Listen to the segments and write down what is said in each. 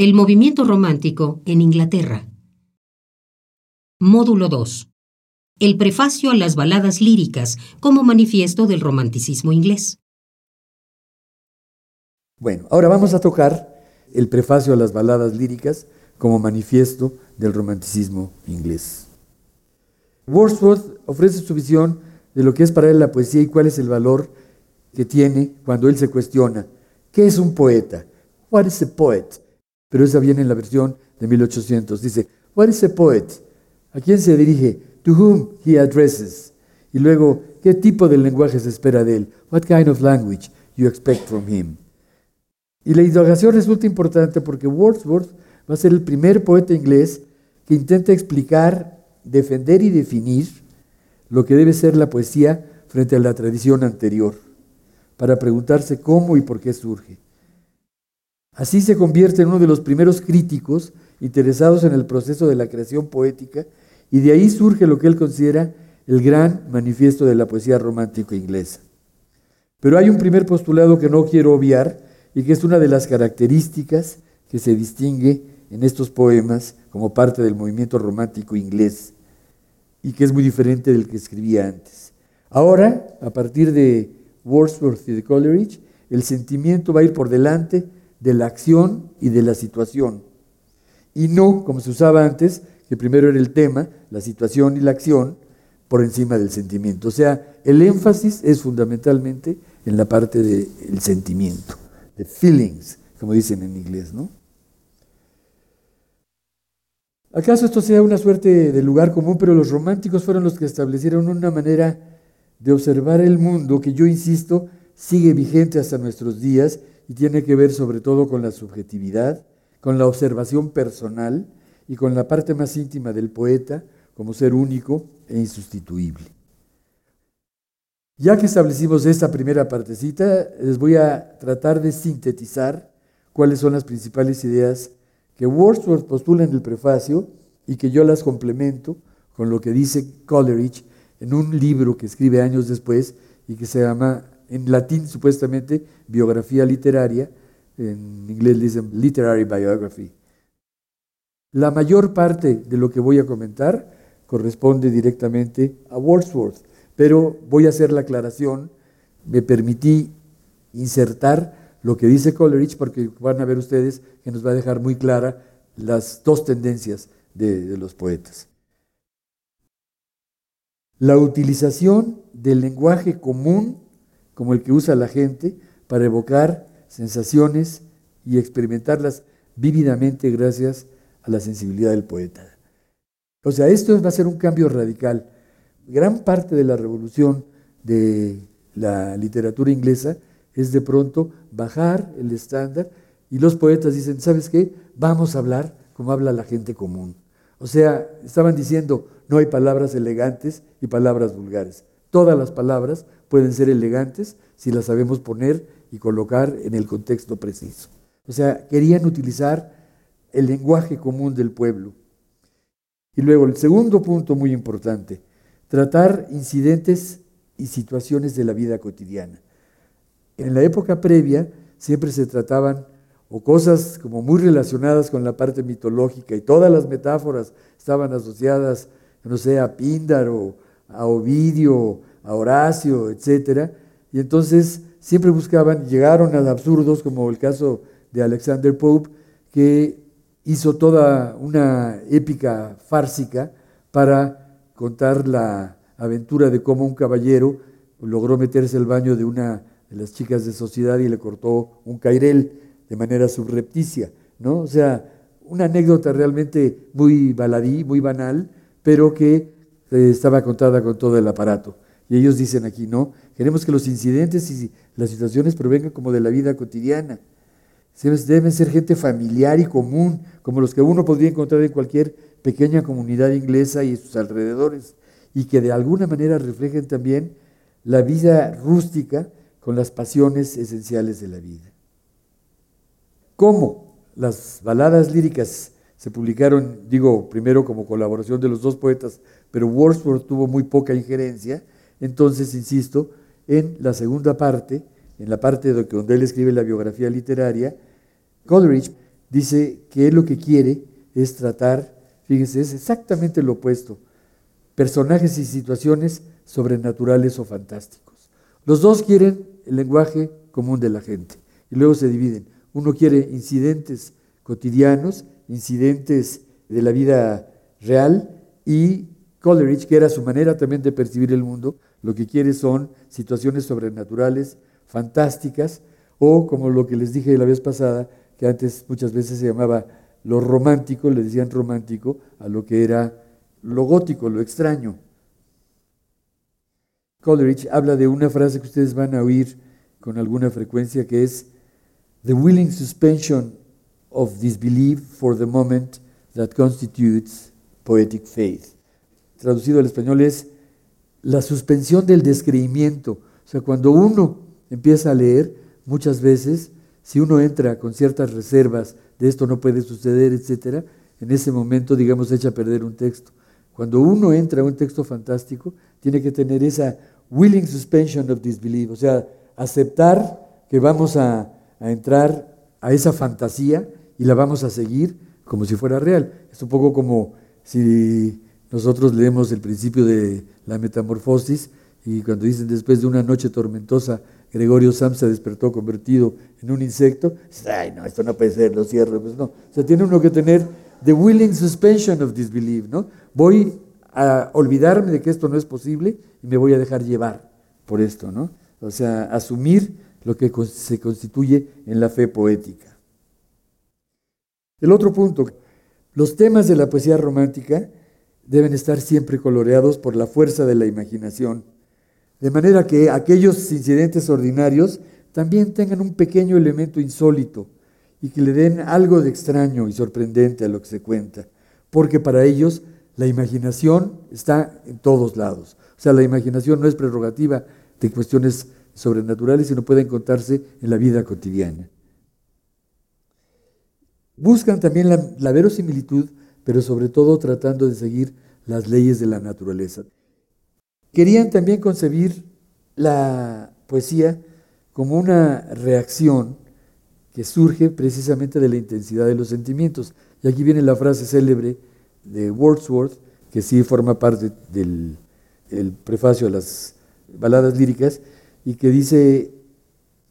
El movimiento romántico en Inglaterra. Módulo 2. El prefacio a las baladas líricas como manifiesto del romanticismo inglés. Bueno, ahora vamos a tocar el prefacio a las baladas líricas como manifiesto del romanticismo inglés. Wordsworth ofrece su visión de lo que es para él la poesía y cuál es el valor que tiene cuando él se cuestiona, ¿qué es un poeta? What is a poet? Pero esa viene en la versión de 1800. Dice, What is a poet? ¿A quién se dirige? To whom he addresses. Y luego, ¿qué tipo de lenguaje se espera de él? What kind of language you expect from him? Y la indagación resulta importante porque Wordsworth va a ser el primer poeta inglés que intenta explicar, defender y definir lo que debe ser la poesía frente a la tradición anterior, para preguntarse cómo y por qué surge. Así se convierte en uno de los primeros críticos interesados en el proceso de la creación poética y de ahí surge lo que él considera el gran manifiesto de la poesía romántica inglesa. Pero hay un primer postulado que no quiero obviar y que es una de las características que se distingue en estos poemas como parte del movimiento romántico inglés y que es muy diferente del que escribía antes. Ahora, a partir de Wordsworth y de Coleridge, el sentimiento va a ir por delante de la acción y de la situación. Y no, como se usaba antes, que primero era el tema, la situación y la acción, por encima del sentimiento. O sea, el énfasis es fundamentalmente en la parte del sentimiento, de feelings, como dicen en inglés, ¿no? ¿Acaso esto sea una suerte de lugar común, pero los románticos fueron los que establecieron una manera de observar el mundo que yo insisto sigue vigente hasta nuestros días y tiene que ver sobre todo con la subjetividad, con la observación personal y con la parte más íntima del poeta como ser único e insustituible. Ya que establecimos esta primera partecita, les voy a tratar de sintetizar cuáles son las principales ideas que Wordsworth postula en el prefacio y que yo las complemento con lo que dice Coleridge en un libro que escribe años después y que se llama, en latín supuestamente, biografía literaria, en inglés dicen literary biography. La mayor parte de lo que voy a comentar corresponde directamente a Wordsworth, pero voy a hacer la aclaración, me permití insertar lo que dice Coleridge, porque van a ver ustedes que nos va a dejar muy clara las dos tendencias de, de los poetas. La utilización del lenguaje común, como el que usa la gente, para evocar sensaciones y experimentarlas vívidamente gracias a la sensibilidad del poeta. O sea, esto va a ser un cambio radical. Gran parte de la revolución de la literatura inglesa es de pronto bajar el estándar y los poetas dicen, ¿sabes qué? Vamos a hablar como habla la gente común. O sea, estaban diciendo, no hay palabras elegantes y palabras vulgares. Todas las palabras pueden ser elegantes si las sabemos poner y colocar en el contexto preciso. O sea, querían utilizar el lenguaje común del pueblo. Y luego el segundo punto muy importante, tratar incidentes y situaciones de la vida cotidiana. En la época previa siempre se trataban o cosas como muy relacionadas con la parte mitológica y todas las metáforas estaban asociadas, no sé, a Píndaro, a Ovidio, a Horacio, etc. Y entonces siempre buscaban, llegaron a absurdos como el caso de Alexander Pope, que hizo toda una épica fársica para contar la aventura de cómo un caballero logró meterse al baño de una de las chicas de sociedad y le cortó un cairel de manera subrepticia, ¿no? O sea, una anécdota realmente muy baladí, muy banal, pero que estaba contada con todo el aparato. Y ellos dicen aquí, no, queremos que los incidentes y las situaciones provengan como de la vida cotidiana. Deben ser gente familiar y común, como los que uno podría encontrar en cualquier pequeña comunidad inglesa y sus alrededores, y que de alguna manera reflejen también la vida rústica con las pasiones esenciales de la vida. ¿Cómo las baladas líricas se publicaron, digo, primero como colaboración de los dos poetas, pero Wordsworth tuvo muy poca injerencia, entonces insisto en la segunda parte, en la parte donde él escribe la biografía literaria, Coleridge dice que él lo que quiere es tratar, fíjense, es exactamente lo opuesto, personajes y situaciones sobrenaturales o fantásticos. Los dos quieren el lenguaje común de la gente y luego se dividen. Uno quiere incidentes cotidianos, incidentes de la vida real y Coleridge, que era su manera también de percibir el mundo, lo que quiere son situaciones sobrenaturales, fantásticas, o como lo que les dije la vez pasada, que antes muchas veces se llamaba lo romántico, le decían romántico a lo que era lo gótico, lo extraño. Coleridge habla de una frase que ustedes van a oír con alguna frecuencia que es the willing suspension of disbelief for the moment that constitutes poetic faith. Traducido al español es la suspensión del descreimiento. O sea, cuando uno empieza a leer, muchas veces, si uno entra con ciertas reservas de esto no puede suceder, etcétera, en ese momento, digamos, echa a perder un texto. Cuando uno entra a un texto fantástico, tiene que tener esa willing suspension of disbelief, o sea, aceptar que vamos a, a entrar a esa fantasía y la vamos a seguir como si fuera real. Es un poco como si nosotros leemos el principio de la metamorfosis y cuando dicen después de una noche tormentosa, Gregorio Sam se despertó convertido en un insecto, ay no, esto no puede ser, lo cierro, pues no. O sea, tiene uno que tener the willing suspension of disbelief, ¿no? Voy a olvidarme de que esto no es posible y me voy a dejar llevar por esto, ¿no? O sea, asumir lo que se constituye en la fe poética. El otro punto, los temas de la poesía romántica deben estar siempre coloreados por la fuerza de la imaginación, de manera que aquellos incidentes ordinarios también tengan un pequeño elemento insólito y que le den algo de extraño y sorprendente a lo que se cuenta, porque para ellos la imaginación está en todos lados. O sea, la imaginación no es prerrogativa de cuestiones sobrenaturales, sino puede encontrarse en la vida cotidiana. Buscan también la, la verosimilitud pero sobre todo tratando de seguir las leyes de la naturaleza. Querían también concebir la poesía como una reacción que surge precisamente de la intensidad de los sentimientos. Y aquí viene la frase célebre de Wordsworth, que sí forma parte del prefacio a las baladas líricas, y que dice,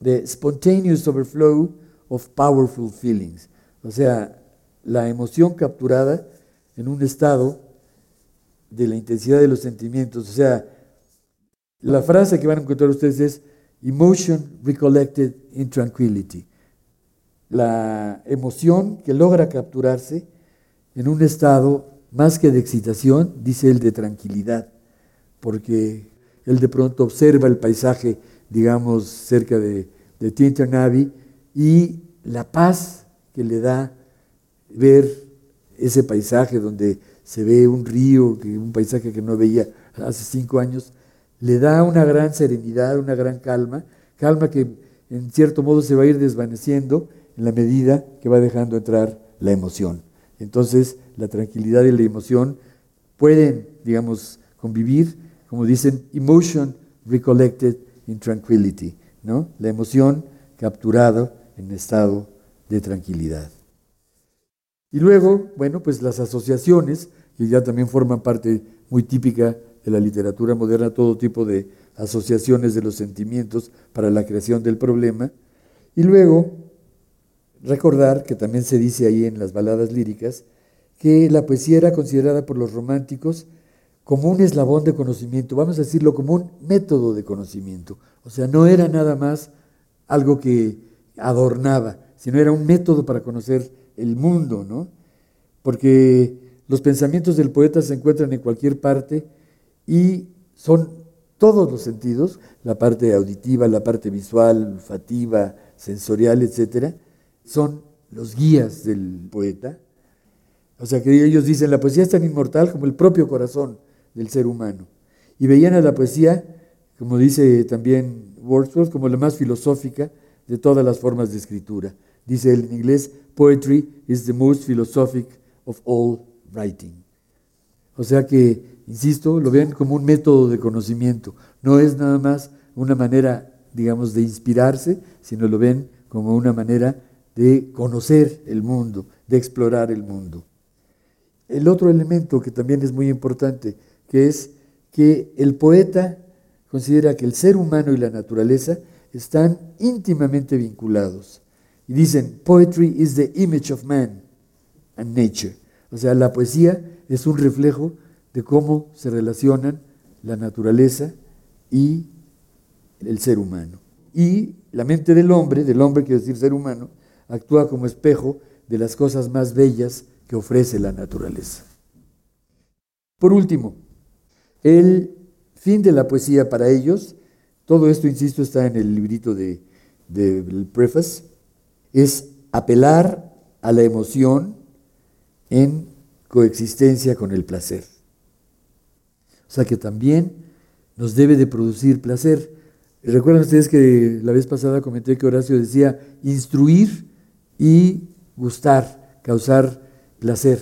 the spontaneous overflow of powerful feelings. O sea, la emoción capturada en un estado de la intensidad de los sentimientos. O sea, la frase que van a encontrar ustedes es emotion recollected in tranquility. La emoción que logra capturarse en un estado más que de excitación, dice él, de tranquilidad, porque él de pronto observa el paisaje, digamos, cerca de, de Tintern y la paz que le da ver ese paisaje donde se ve un río, un paisaje que no veía hace cinco años, le da una gran serenidad, una gran calma, calma que en cierto modo se va a ir desvaneciendo en la medida que va dejando entrar la emoción. Entonces, la tranquilidad y la emoción pueden, digamos, convivir, como dicen, emotion recollected in tranquility, ¿no? La emoción capturada en estado de tranquilidad. Y luego, bueno, pues las asociaciones, que ya también forman parte muy típica de la literatura moderna, todo tipo de asociaciones de los sentimientos para la creación del problema. Y luego, recordar que también se dice ahí en las baladas líricas, que la poesía era considerada por los románticos como un eslabón de conocimiento, vamos a decirlo como un método de conocimiento. O sea, no era nada más algo que adornaba, sino era un método para conocer el mundo, ¿no? Porque los pensamientos del poeta se encuentran en cualquier parte y son todos los sentidos, la parte auditiva, la parte visual, olfativa, sensorial, etcétera, son los guías del poeta. O sea que ellos dicen, la poesía es tan inmortal como el propio corazón del ser humano. Y veían a la poesía, como dice también Wordsworth, como la más filosófica de todas las formas de escritura. Dice él en inglés, poetry is the most philosophic of all writing. O sea que, insisto, lo ven como un método de conocimiento. No es nada más una manera, digamos, de inspirarse, sino lo ven como una manera de conocer el mundo, de explorar el mundo. El otro elemento que también es muy importante, que es que el poeta considera que el ser humano y la naturaleza están íntimamente vinculados. Y dicen, poetry is the image of man and nature. O sea, la poesía es un reflejo de cómo se relacionan la naturaleza y el ser humano. Y la mente del hombre, del hombre quiere decir ser humano, actúa como espejo de las cosas más bellas que ofrece la naturaleza. Por último, el fin de la poesía para ellos, todo esto, insisto, está en el librito de, preface, es apelar a la emoción en coexistencia con el placer. O sea que también nos debe de producir placer. Recuerdan ustedes que la vez pasada comenté que Horacio decía instruir y gustar, causar placer.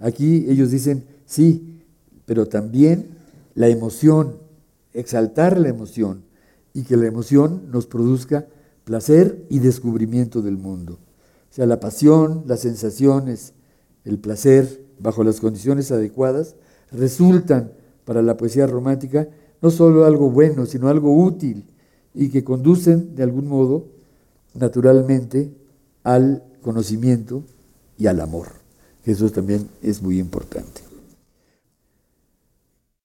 Aquí ellos dicen sí, pero también la emoción, exaltar la emoción y que la emoción nos produzca placer y descubrimiento del mundo. O sea, la pasión, las sensaciones, el placer, bajo las condiciones adecuadas, resultan para la poesía romántica no solo algo bueno, sino algo útil y que conducen de algún modo naturalmente al conocimiento y al amor. Eso también es muy importante.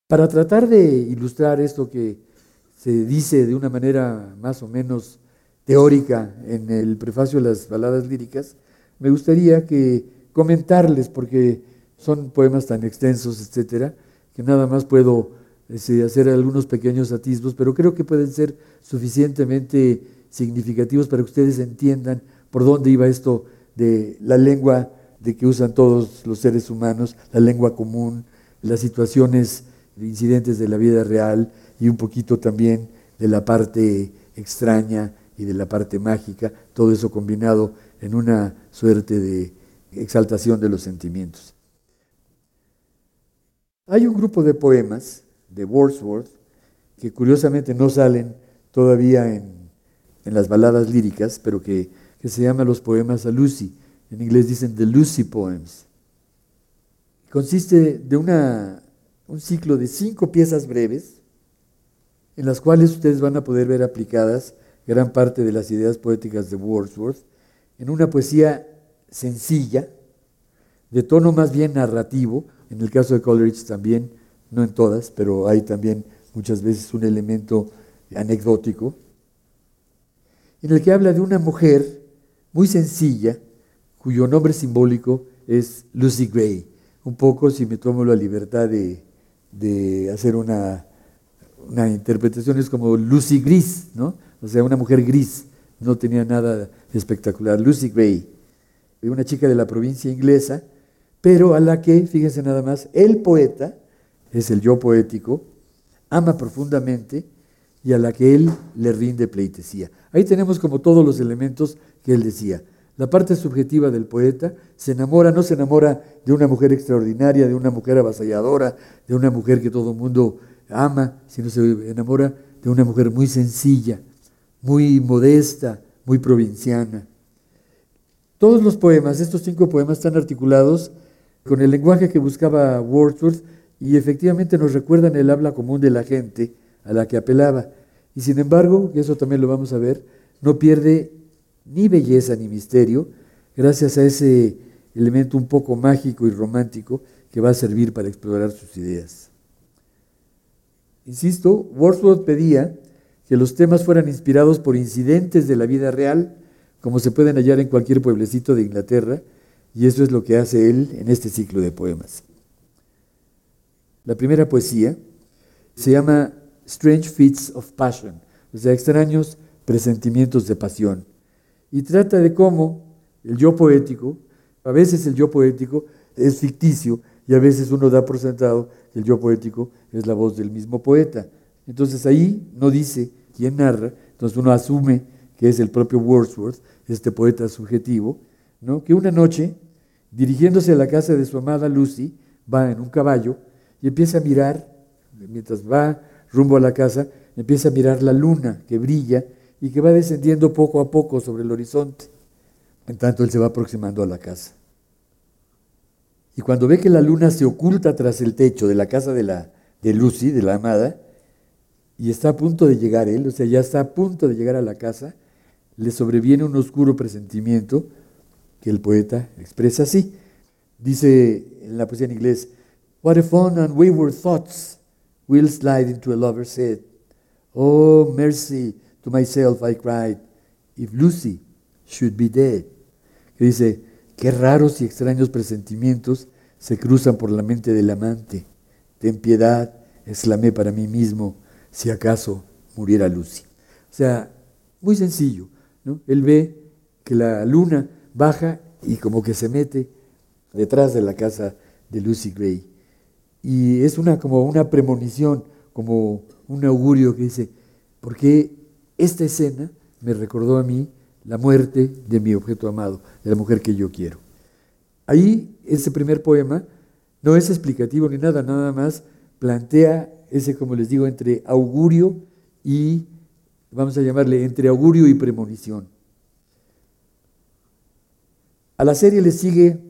Para tratar de ilustrar esto que se dice de una manera más o menos teórica en el prefacio de las baladas líricas, me gustaría que comentarles, porque son poemas tan extensos, etcétera, que nada más puedo este, hacer algunos pequeños atisbos, pero creo que pueden ser suficientemente significativos para que ustedes entiendan por dónde iba esto de la lengua de que usan todos los seres humanos, la lengua común, las situaciones, incidentes de la vida real y un poquito también de la parte extraña y de la parte mágica, todo eso combinado en una suerte de exaltación de los sentimientos. Hay un grupo de poemas de Wordsworth, que curiosamente no salen todavía en, las baladas líricas, pero que, se llaman los poemas a Lucy. En inglés dicen The Lucy Poems. Consiste de una, un ciclo de cinco piezas breves, en las cuales ustedes van a poder ver aplicadas gran parte de las ideas poéticas de Wordsworth, en una poesía sencilla, de tono más bien narrativo, en el caso de Coleridge también no en todas, pero hay también muchas veces un elemento anecdótico, en el que habla de una mujer muy sencilla, cuyo nombre simbólico es Lucy Gray. Un poco, si me tomo la libertad de, hacer una, una interpretación, es como Lucy Gris, ¿no? O sea, una mujer gris, no tenía nada espectacular. Lucy Gray, una chica de la provincia inglesa, pero a la que, fíjense nada más, el poeta, es el yo poético, ama profundamente y a la que él le rinde pleitesía. Ahí tenemos como todos los elementos que él decía. La parte subjetiva del poeta se enamora, no se enamora de una mujer extraordinaria, de una mujer avasalladora, de una mujer que todo el mundo ama, sino se enamora de una mujer muy sencilla, muy modesta, muy provinciana. Todos los poemas, estos cinco poemas están articulados con el lenguaje que buscaba Wordsworth y efectivamente nos recuerdan el habla común de la gente a la que apelaba. Y sin embargo, y eso también lo vamos a ver, no pierde ni belleza ni misterio gracias a ese elemento un poco mágico y romántico que va a servir para explorar sus ideas. Insisto, Wordsworth pedía que los temas fueran inspirados por incidentes de la vida real, como se pueden hallar en cualquier pueblecito de Inglaterra, y eso es lo que hace él en este ciclo de poemas. La primera poesía se llama Strange Fits of Passion, o sea, extraños presentimientos de pasión. Y trata de cómo el yo poético, a veces el yo poético es ficticio y a veces uno da por sentado que el yo poético es la voz del mismo poeta. Entonces ahí no dice quién narra, entonces uno asume que es el propio Wordsworth, este poeta subjetivo, ¿no? que una noche, dirigiéndose a la casa de su amada Lucy, va en un caballo y empieza a mirar, mientras va rumbo a la casa, empieza a mirar la luna que brilla y que va descendiendo poco a poco sobre el horizonte. En tanto él se va aproximando a la casa. Y cuando ve que la luna se oculta tras el techo de la casa de, la, de Lucy, de la amada, y está a punto de llegar él, o sea, ya está a punto de llegar a la casa, le sobreviene un oscuro presentimiento que el poeta expresa así. Dice en la poesía en inglés, What a fun and wayward thoughts will slide into a lover's head. Oh, mercy to myself, I cried, if Lucy should be dead. Que dice, qué raros y extraños presentimientos se cruzan por la mente del amante. Ten piedad, exclamé para mí mismo, si acaso muriera Lucy. O sea, muy sencillo. ¿no? Él ve que la luna baja y como que se mete detrás de la casa de Lucy Gray. Y es una, como una premonición, como un augurio que dice, porque esta escena me recordó a mí la muerte de mi objeto amado, de la mujer que yo quiero. Ahí, ese primer poema no es explicativo ni nada, nada más plantea ese, como les digo, entre augurio y, vamos a llamarle, entre augurio y premonición. A la serie le sigue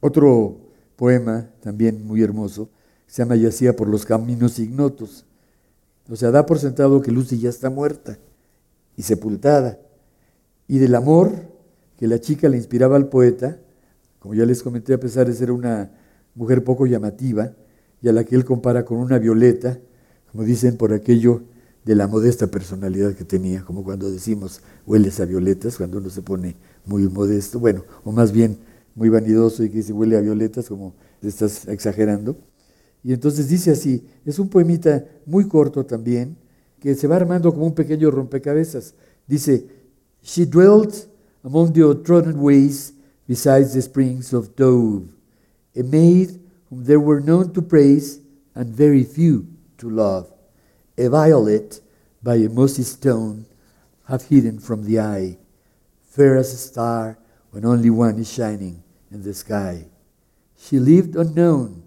otro poema también muy hermoso, se llama Yacía por los caminos ignotos. O sea, da por sentado que Lucy ya está muerta y sepultada. Y del amor que la chica le inspiraba al poeta, como ya les comenté, a pesar de ser una mujer poco llamativa, y a la que él compara con una violeta, como dicen por aquello de la modesta personalidad que tenía, como cuando decimos hueles a violetas, cuando uno se pone muy modesto, bueno, o más bien muy vanidoso y que dice huele a violetas, como estás exagerando. Y entonces dice así, es un poemita muy corto también, que se va armando como un pequeño rompecabezas. Dice, She dwelt among the trodden ways besides the springs of Dove, a maid whom there were none to praise and very few to love, a violet by a mossy stone, half hidden from the eye, fair as a star when only one is shining in the sky. She lived unknown,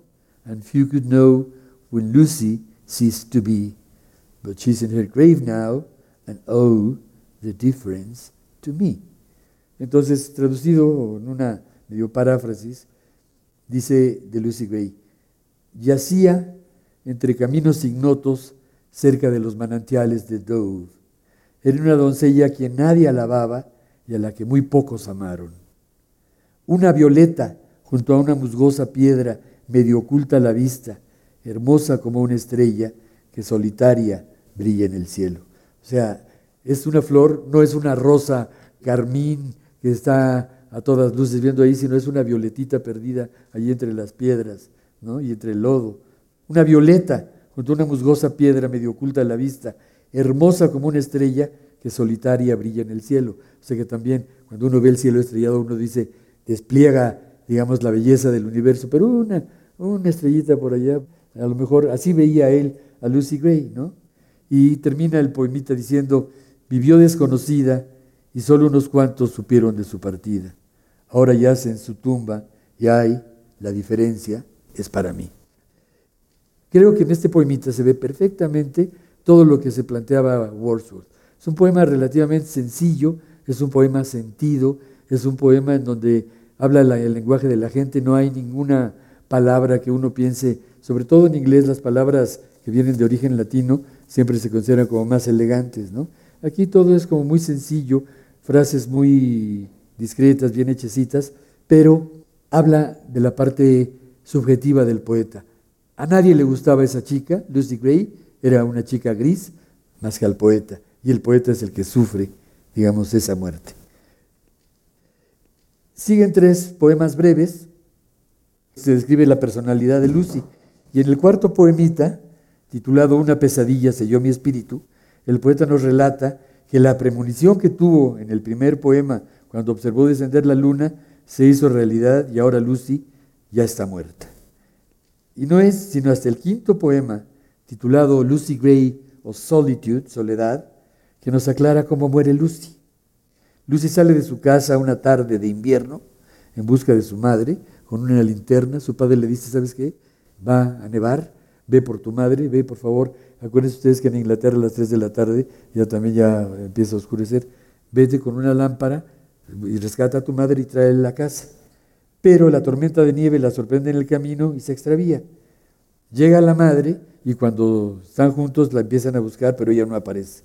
and few could know when Lucy ceased to be. But she's in her grave now, and oh, the difference to me. Entonces, traducido en una medio paráfrasis, dice de Lucy Gray, yacía entre caminos ignotos cerca de los manantiales de Dove. Era una doncella a quien nadie alababa y a la que muy pocos amaron. Una violeta junto a una musgosa piedra medio oculta a la vista, hermosa como una estrella que solitaria brilla en el cielo. O sea, es una flor, no es una rosa carmín que está a todas luces viendo ahí, sino es una violetita perdida allí entre las piedras ¿no? y entre el lodo. Una violeta junto a una musgosa piedra medio oculta a la vista, hermosa como una estrella que solitaria brilla en el cielo. O sea que también cuando uno ve el cielo estrellado, uno dice, despliega, digamos, la belleza del universo, pero una, una estrellita por allá, a lo mejor así veía él a Lucy Gray, ¿no? Y termina el poemita diciendo, vivió desconocida y solo unos cuantos supieron de su partida. Ahora yace en su tumba y hay, la diferencia es para mí. Creo que en este poemita se ve perfectamente todo lo que se planteaba Wordsworth. Es un poema relativamente sencillo, es un poema sentido, es un poema en donde habla el lenguaje de la gente, no hay ninguna palabra que uno piense, sobre todo en inglés las palabras que vienen de origen latino siempre se consideran como más elegantes, ¿no? Aquí todo es como muy sencillo, frases muy discretas, bien hechecitas, pero habla de la parte subjetiva del poeta. A nadie le gustaba esa chica, Lucy Gray, era una chica gris, más que al poeta y el poeta es el que sufre, digamos, esa muerte. Siguen tres poemas breves, se describe la personalidad de Lucy, y en el cuarto poemita, titulado Una pesadilla selló mi espíritu, el poeta nos relata que la premonición que tuvo en el primer poema, cuando observó descender la luna, se hizo realidad y ahora Lucy ya está muerta. Y no es sino hasta el quinto poema, titulado Lucy Gray o Solitude, Soledad, que nos aclara cómo muere Lucy. Lucy sale de su casa una tarde de invierno en busca de su madre con una linterna. Su padre le dice, ¿sabes qué? Va a nevar, ve por tu madre, ve por favor. Acuérdense ustedes que en Inglaterra a las 3 de la tarde ya también ya empieza a oscurecer. Vete con una lámpara, y rescata a tu madre y trae a la casa. Pero la tormenta de nieve la sorprende en el camino y se extravía. Llega la madre y cuando están juntos la empiezan a buscar, pero ella no aparece.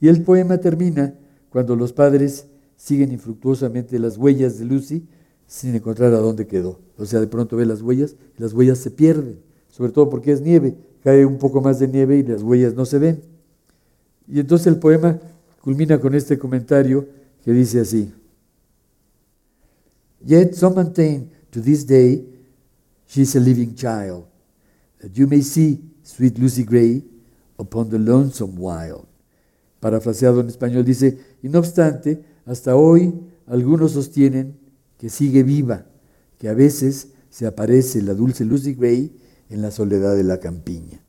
Y el poema termina cuando los padres siguen infructuosamente las huellas de Lucy sin encontrar a dónde quedó. O sea, de pronto ve las huellas y las huellas se pierden, sobre todo porque es nieve, cae un poco más de nieve y las huellas no se ven. Y entonces el poema culmina con este comentario que dice así, Yet some maintain to this day she is a living child, that you may see sweet Lucy Gray upon the lonesome wild. Parafraseado en español dice, y no obstante, hasta hoy algunos sostienen que sigue viva, que a veces se aparece la dulce Lucy Gray en la soledad de la campiña.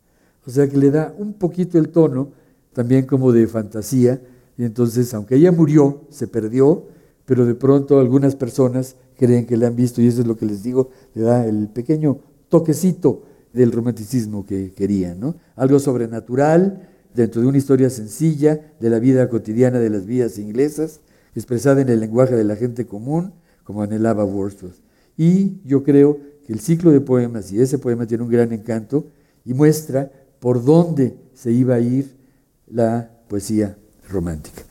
O sea que le da un poquito el tono, también como de fantasía, y entonces, aunque ella murió, se perdió, pero de pronto algunas personas creen que la han visto, y eso es lo que les digo, le da el pequeño toquecito del romanticismo que querían, ¿no? Algo sobrenatural dentro de una historia sencilla de la vida cotidiana de las vías inglesas, expresada en el lenguaje de la gente común, como anhelaba Wordsworth. Y yo creo que el ciclo de poemas, y ese poema tiene un gran encanto, y muestra por dónde se iba a ir la poesía romántica.